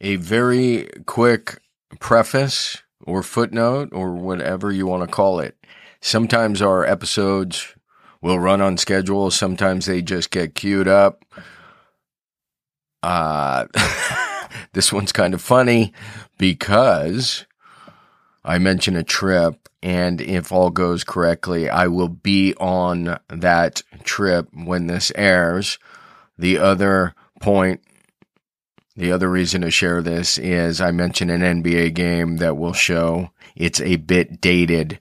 a very quick preface or footnote or whatever you want to call it. Sometimes our episodes will run on schedule. Sometimes they just get queued up. Uh, this one's kind of funny because I mentioned a trip and if all goes correctly, I will be on that trip when this airs. The other point the other reason to share this is I mentioned an NBA game that will show it's a bit dated.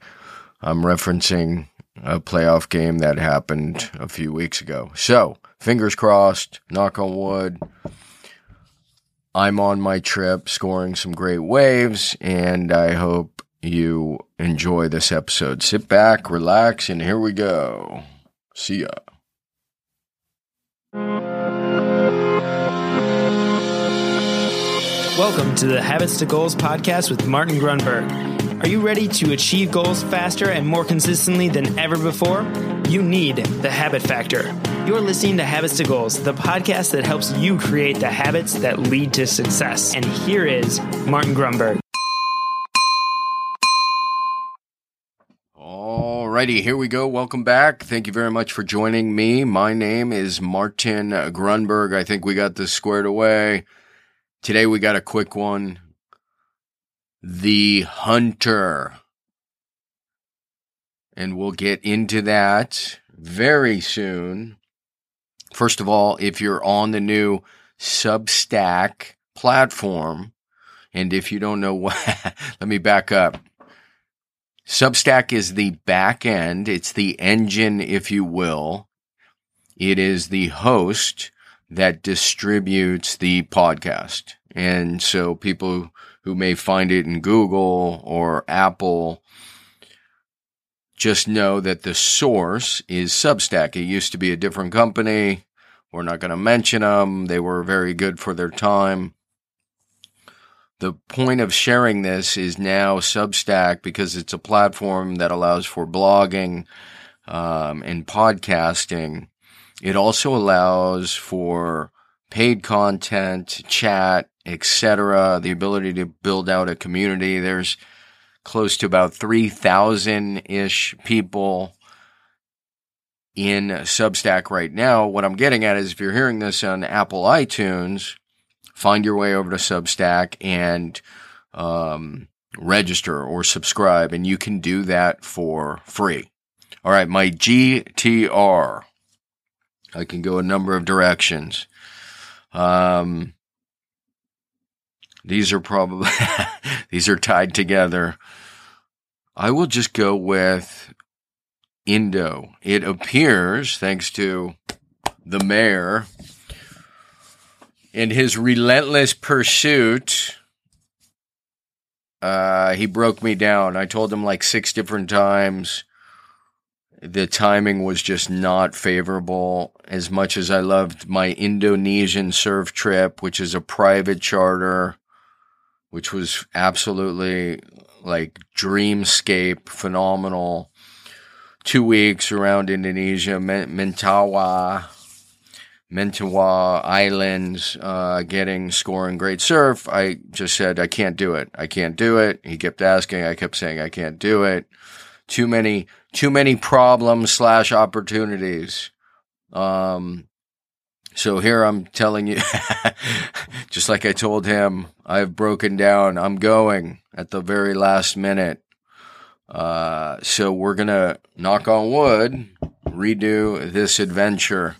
I'm referencing a playoff game that happened a few weeks ago. So, fingers crossed, knock on wood. I'm on my trip scoring some great waves, and I hope you enjoy this episode. Sit back, relax, and here we go. See ya. Welcome to the Habits to Goals podcast with Martin Grunberg. Are you ready to achieve goals faster and more consistently than ever before? You need the Habit Factor. You're listening to Habits to Goals, the podcast that helps you create the habits that lead to success. And here is Martin Grunberg. Alrighty, here we go. Welcome back. Thank you very much for joining me. My name is Martin Grunberg. I think we got this squared away. Today we got a quick one. The Hunter. And we'll get into that very soon. First of all, if you're on the new Substack platform, and if you don't know what, let me back up. Substack is the back end. It's the engine, if you will. It is the host that distributes the podcast. And so people who may find it in Google or Apple just know that the source is Substack. It used to be a different company. We're not going to mention them. They were very good for their time. The point of sharing this is now Substack because it's a platform that allows for blogging um, and podcasting it also allows for paid content, chat, etc., the ability to build out a community. There's close to about 3,000 ish people in Substack right now. What I'm getting at is if you're hearing this on Apple iTunes, find your way over to Substack and um, register or subscribe, and you can do that for free. All right, my GTR I can go a number of directions. Um, these are probably these are tied together. I will just go with Indo. It appears, thanks to the mayor in his relentless pursuit, uh, he broke me down. I told him like six different times the timing was just not favorable. As much as I loved my Indonesian surf trip, which is a private charter, which was absolutely like dreamscape, phenomenal. Two weeks around Indonesia, Mentawai, Mentawai Islands, uh, getting scoring great surf. I just said, I can't do it. I can't do it. He kept asking. I kept saying, I can't do it. Too many too many problems slash opportunities. Um, so here I'm telling you, just like I told him, I've broken down. I'm going at the very last minute. Uh, so we're to knock on wood, redo this adventure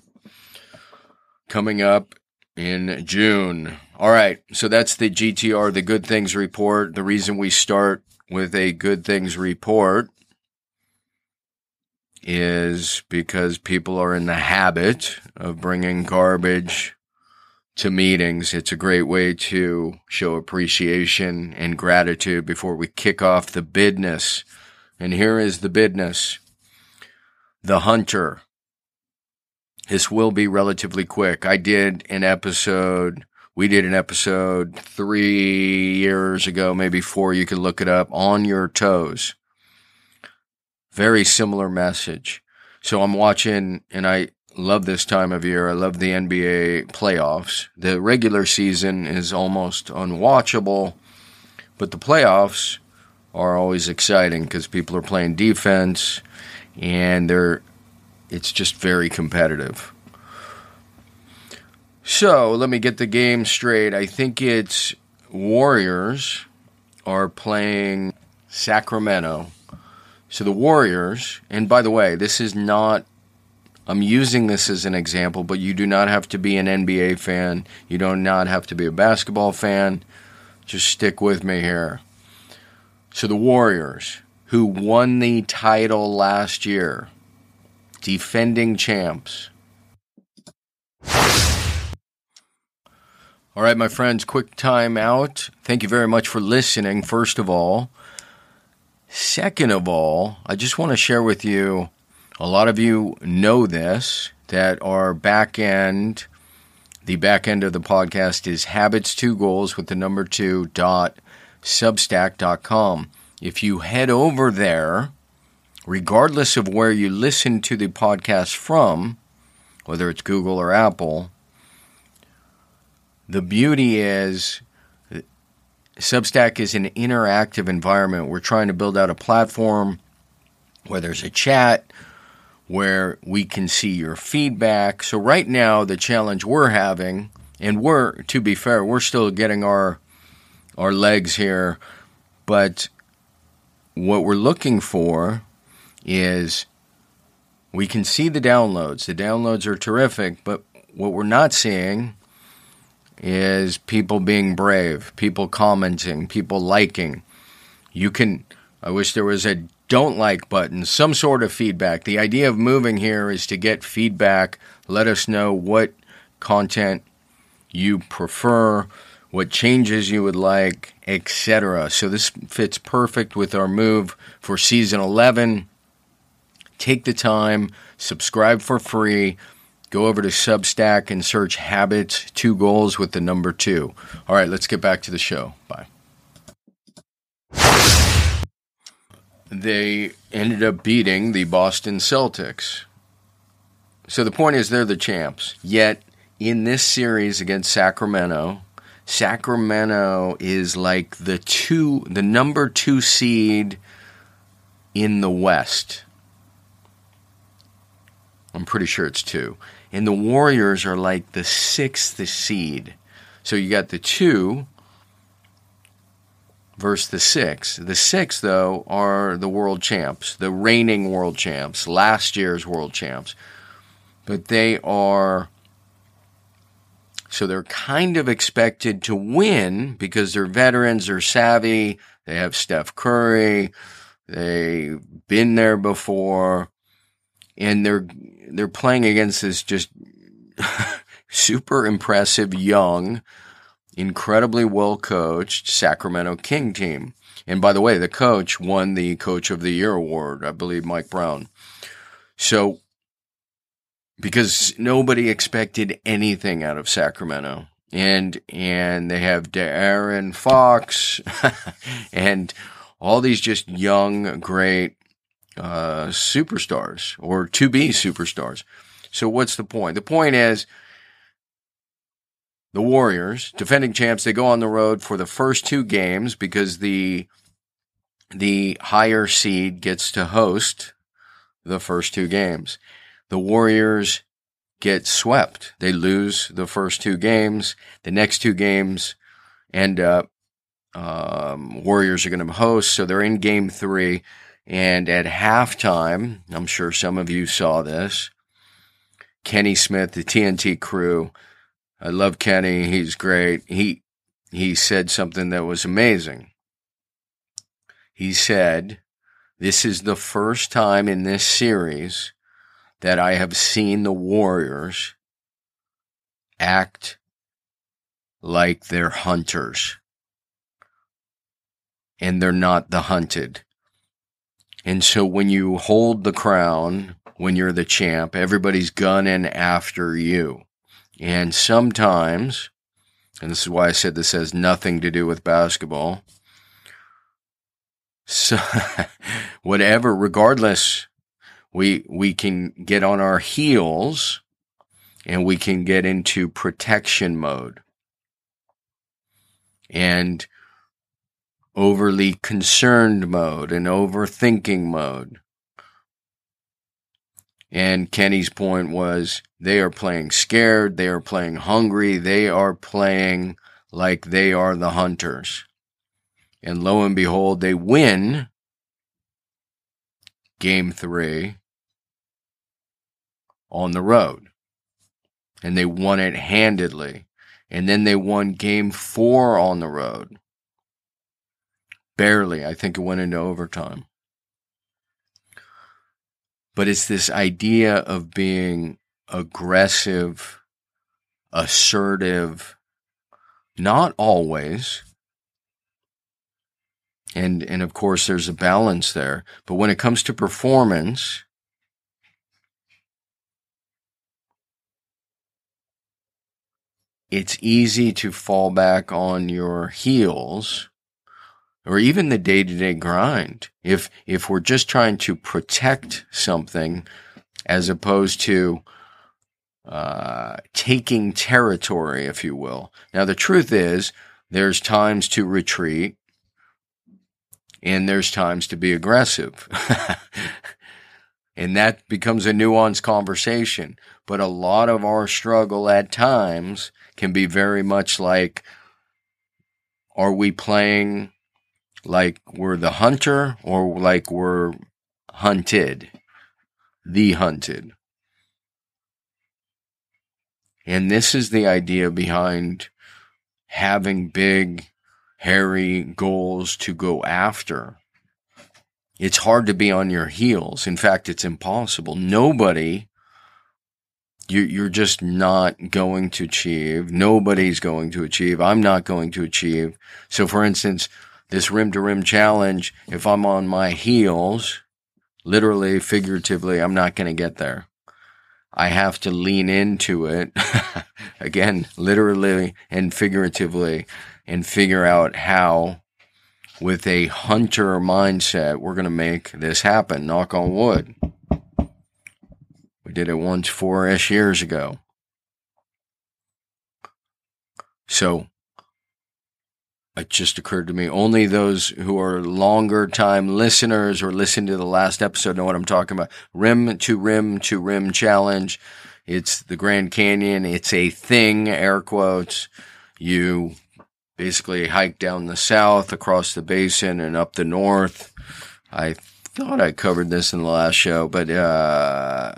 coming up in June. All right. So that's the GTR, the good things report. The reason we start with a good things report is because people are in the habit of bringing garbage to meetings. It's a great way to show appreciation and gratitude before we kick off the bidness. And here is the bidness. The hunter. This will be relatively quick. I did an episode. We did an episode three years ago, maybe four. You can look it up on your toes very similar message. So I'm watching and I love this time of year. I love the NBA playoffs. The regular season is almost unwatchable, but the playoffs are always exciting because people are playing defense and they're it's just very competitive. So, let me get the game straight. I think it's Warriors are playing Sacramento. So the Warriors, and by the way, this is not I'm using this as an example, but you do not have to be an NBA fan. You do not have to be a basketball fan. Just stick with me here. So the Warriors, who won the title last year, defending champs. All right, my friends, quick time out. Thank you very much for listening, first of all. Second of all, I just want to share with you a lot of you know this that our back end, the back end of the podcast is habits two goals with the number two dot substack.com. If you head over there, regardless of where you listen to the podcast from, whether it's Google or Apple, the beauty is Substack is an interactive environment. We're trying to build out a platform where there's a chat, where we can see your feedback. So right now the challenge we're having and we're to be fair, we're still getting our our legs here, but what we're looking for is we can see the downloads. The downloads are terrific, but what we're not seeing is people being brave, people commenting, people liking. You can I wish there was a don't like button, some sort of feedback. The idea of moving here is to get feedback. Let us know what content you prefer, what changes you would like, etc. So this fits perfect with our move for season 11. Take the time, subscribe for free. Go over to Substack and search Habits, two goals with the number two. All right, let's get back to the show. Bye. they ended up beating the Boston Celtics. So the point is, they're the champs. Yet, in this series against Sacramento, Sacramento is like the two, the number two seed in the West. I'm pretty sure it's two. And the Warriors are like the sixth seed. So you got the two, versus the six. The six, though, are the world champs, the reigning world champs, last year's world champs. But they are. So they're kind of expected to win because they're veterans, they're savvy, they have Steph Curry, they've been there before, and they're they're playing against this just super impressive young incredibly well coached Sacramento King team. And by the way, the coach won the Coach of the Year award, I believe Mike Brown. So, because nobody expected anything out of Sacramento. And and they have De'Aaron Fox and all these just young, great uh, superstars or to be superstars. So what's the point? The point is the Warriors, defending champs, they go on the road for the first two games because the the higher seed gets to host the first two games. The Warriors get swept. They lose the first two games. The next two games end up um, Warriors are going to host, so they're in game three. And at halftime, I'm sure some of you saw this. Kenny Smith, the TNT crew, I love Kenny. He's great. He he said something that was amazing. He said, "This is the first time in this series that I have seen the Warriors act like they're hunters. And they're not the hunted. And so when you hold the crown, when you're the champ, everybody's gunning after you. And sometimes, and this is why I said this has nothing to do with basketball. So, whatever, regardless, we, we can get on our heels and we can get into protection mode and overly concerned mode and overthinking mode. And Kenny's point was they are playing scared, they are playing hungry, they are playing like they are the hunters. And lo and behold, they win game three on the road. And they won it handedly. And then they won game four on the road. Barely. I think it went into overtime. But it's this idea of being aggressive, assertive, not always. And, and of course, there's a balance there. But when it comes to performance, it's easy to fall back on your heels or even the day-to-day grind. If if we're just trying to protect something as opposed to uh, taking territory if you will. Now the truth is there's times to retreat and there's times to be aggressive. And that becomes a nuanced conversation. But a lot of our struggle at times can be very much like are we playing like we're the hunter or like we're hunted? The hunted. And this is the idea behind having big, hairy goals to go after. It's hard to be on your heels. In fact, it's impossible. Nobody you, you're just not going to achieve. Nobody's going to achieve. I'm not going to achieve. So, for instance, this rim to rim challenge, if I'm on my heels, literally, figuratively, I'm not going to get there. I have to lean into it again, literally and figuratively and figure out how with a hunter mindset, we're going to make this happen. Knock on wood. We did it once four ish years ago. So it just occurred to me only those who are longer time listeners or listen to the last episode know what I'm talking about. Rim to rim to rim challenge. It's the Grand Canyon. It's a thing, air quotes. You basically hike down the south across the basin and up the north. I thought I covered this in the last show, but uh,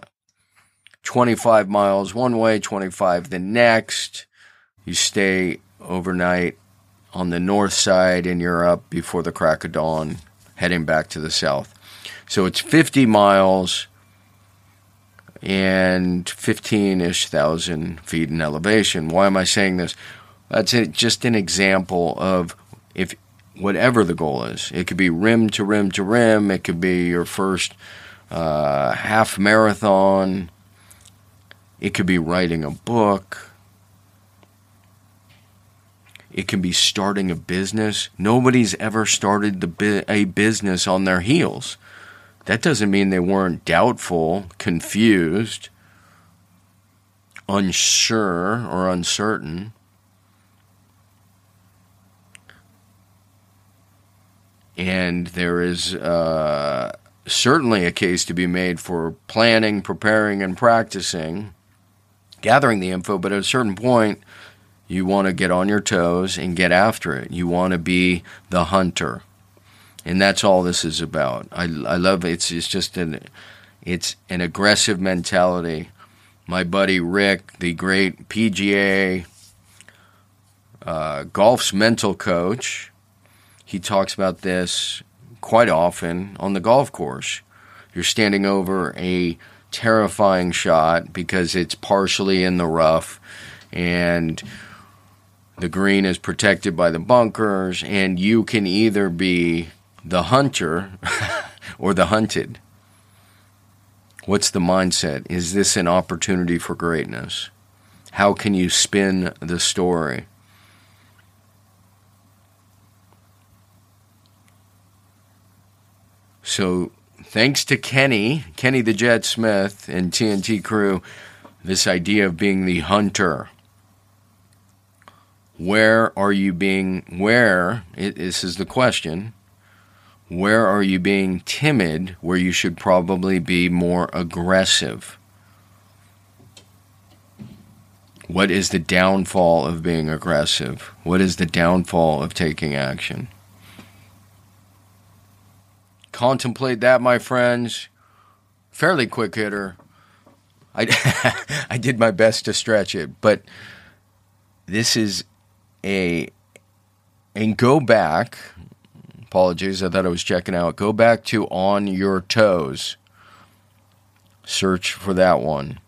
25 miles one way, 25 the next. You stay overnight on the north side you're up before the crack of dawn, heading back to the south. So it's 50 miles and 15 ish thousand feet in elevation. Why am I saying this? That's just an example of if whatever the goal is. It could be rim to rim to rim. It could be your first uh, half marathon. It could be writing a book. It can be starting a business. Nobody's ever started the a business on their heels. That doesn't mean they weren't doubtful, confused, unsure, or uncertain. And there is uh, certainly a case to be made for planning, preparing, and practicing gathering the info, but at a certain point, you want to get on your toes and get after it. You want to be the hunter. And that's all this is about. I, I love it. It's, it's just an, it's an aggressive mentality. My buddy Rick, the great PGA uh, golf's mental coach, he talks about this quite often on the golf course. You're standing over a terrifying shot because it's partially in the rough and the green is protected by the bunkers and you can either be the hunter or the hunted. What's the mindset? Is this an opportunity for greatness? How can you spin the story? So thanks to Kenny, Kenny the Jet Smith, and TNT crew, this idea of being the hunter. Where are you being, where, it, this is the question, where are you being timid where you should probably be more aggressive? What is the downfall of being aggressive? What is the downfall of taking action? Contemplate that, my friends. Fairly quick hitter. I, I did my best to stretch it, but this is a and go back. Apologies, I thought I was checking out. Go back to On Your Toes. Search for that one.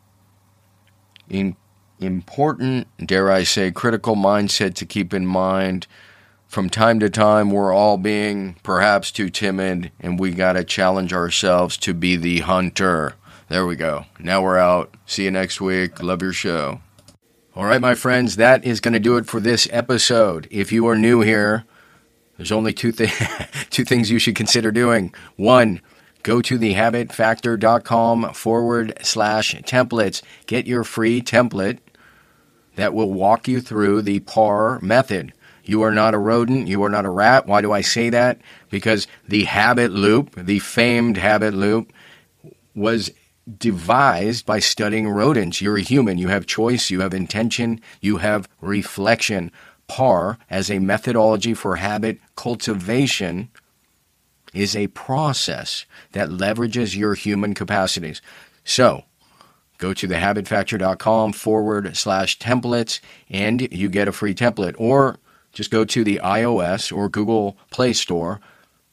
In important, dare I say, critical mindset to keep in mind. From time to time, we're all being perhaps too timid, and we got to challenge ourselves to be the hunter. There we go. Now we're out. See you next week. Love your show. All right, my friends, that is going to do it for this episode. If you are new here, there's only two, th- two things you should consider doing. One, go to thehabitfactor.com forward slash templates. Get your free template that will walk you through the PAR method. You are not a rodent. You are not a rat. Why do I say that? Because the habit loop, the famed habit loop, was devised by studying rodents. You're a human. You have choice. You have intention. You have reflection. PAR, as a methodology for habit cultivation, is a process that leverages your human capacities. So, go to thehabitfactor.com forward slash templates and you get a free template. Or just go to the iOS or Google Play Store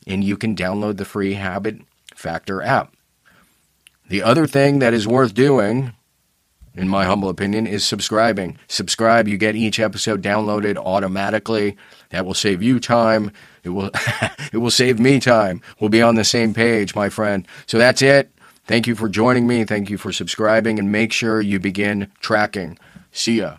and you can download the free Habit Factor app. The other thing that is worth doing, in my humble opinion, is subscribing. Subscribe, you get each episode downloaded automatically. That will save you time. It will it will save me time. We'll be on the same page, my friend. So that's it. Thank you for joining me. Thank you for subscribing and make sure you begin tracking. See ya.